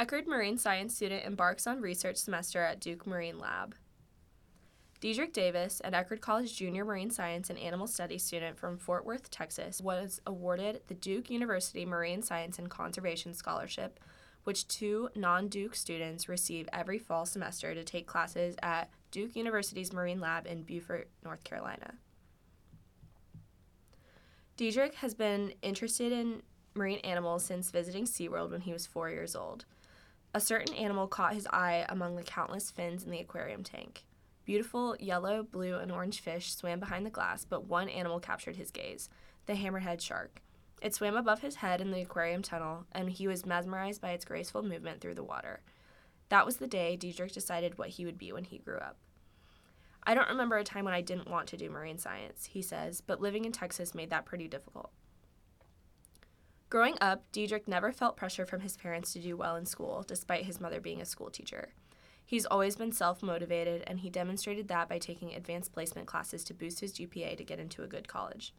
Eckerd marine science student embarks on research semester at Duke Marine Lab. Deidric Davis, an Eckerd College junior marine science and animal studies student from Fort Worth, Texas, was awarded the Duke University Marine Science and Conservation Scholarship, which two non Duke students receive every fall semester to take classes at Duke University's Marine Lab in Beaufort, North Carolina. Deidric has been interested in marine animals since visiting SeaWorld when he was four years old. A certain animal caught his eye among the countless fins in the aquarium tank. Beautiful yellow, blue, and orange fish swam behind the glass, but one animal captured his gaze the hammerhead shark. It swam above his head in the aquarium tunnel, and he was mesmerized by its graceful movement through the water. That was the day Deidric decided what he would be when he grew up. I don't remember a time when I didn't want to do marine science, he says, but living in Texas made that pretty difficult. Growing up, Deidric never felt pressure from his parents to do well in school, despite his mother being a school teacher. He's always been self motivated, and he demonstrated that by taking advanced placement classes to boost his GPA to get into a good college.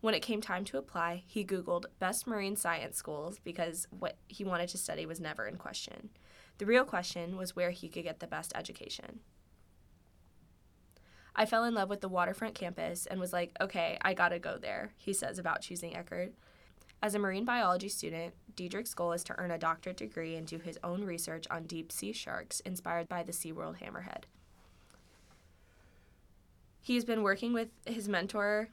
When it came time to apply, he Googled best marine science schools because what he wanted to study was never in question. The real question was where he could get the best education. I fell in love with the waterfront campus and was like, okay, I gotta go there, he says about choosing Eckerd. As a marine biology student, Deidric's goal is to earn a doctorate degree and do his own research on deep sea sharks inspired by the SeaWorld hammerhead. He's been working with his mentor,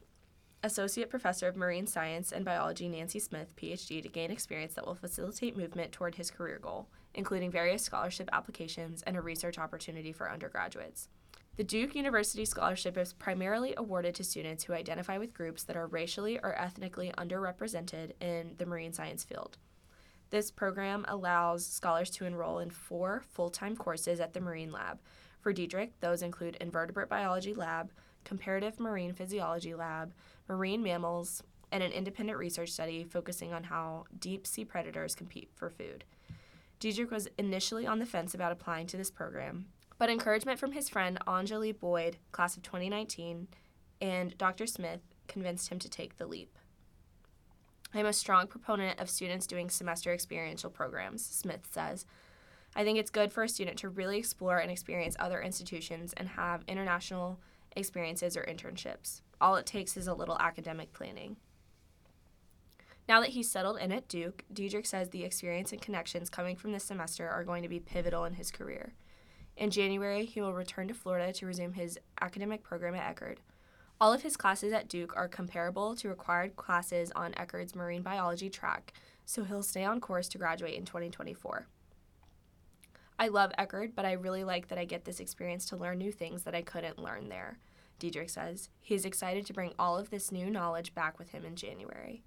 Associate Professor of Marine Science and Biology Nancy Smith, PhD, to gain experience that will facilitate movement toward his career goal, including various scholarship applications and a research opportunity for undergraduates. The Duke University Scholarship is primarily awarded to students who identify with groups that are racially or ethnically underrepresented in the marine science field. This program allows scholars to enroll in four full time courses at the Marine Lab. For Deidric, those include Invertebrate Biology Lab, Comparative Marine Physiology Lab, Marine Mammals, and an independent research study focusing on how deep sea predators compete for food. Deidric was initially on the fence about applying to this program, but encouragement from his friend Anjali Boyd, class of 2019, and Dr. Smith convinced him to take the leap. I'm a strong proponent of students doing semester experiential programs, Smith says. I think it's good for a student to really explore and experience other institutions and have international experiences or internships. All it takes is a little academic planning. Now that he's settled in at Duke, Deidric says the experience and connections coming from this semester are going to be pivotal in his career. In January, he will return to Florida to resume his academic program at Eckerd. All of his classes at Duke are comparable to required classes on Eckerd's marine biology track, so he'll stay on course to graduate in 2024. I love Eckerd, but I really like that I get this experience to learn new things that I couldn't learn there, Deidric says. He is excited to bring all of this new knowledge back with him in January.